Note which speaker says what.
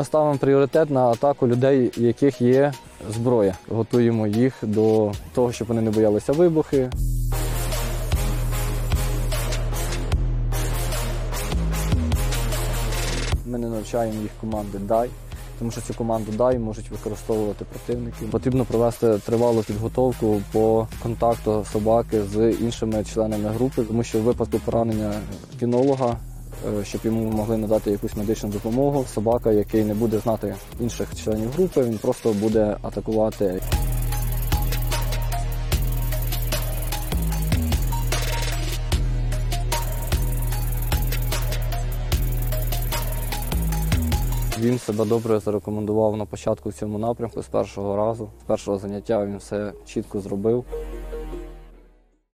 Speaker 1: Ми ставимо пріоритет на атаку людей, у яких є зброя. Готуємо їх до того, щоб вони не боялися вибухи. Ми не навчаємо їх команди дай, тому що цю команду дай можуть використовувати противники. Потрібно провести тривалу підготовку по контакту собаки з іншими членами групи, тому що в випадку поранення кінолога, щоб йому могли надати якусь медичну допомогу, собака, який не буде знати інших членів групи, він просто буде атакувати. Він себе добре зарекомендував на початку в цьому напрямку з першого разу. З першого заняття він все чітко зробив.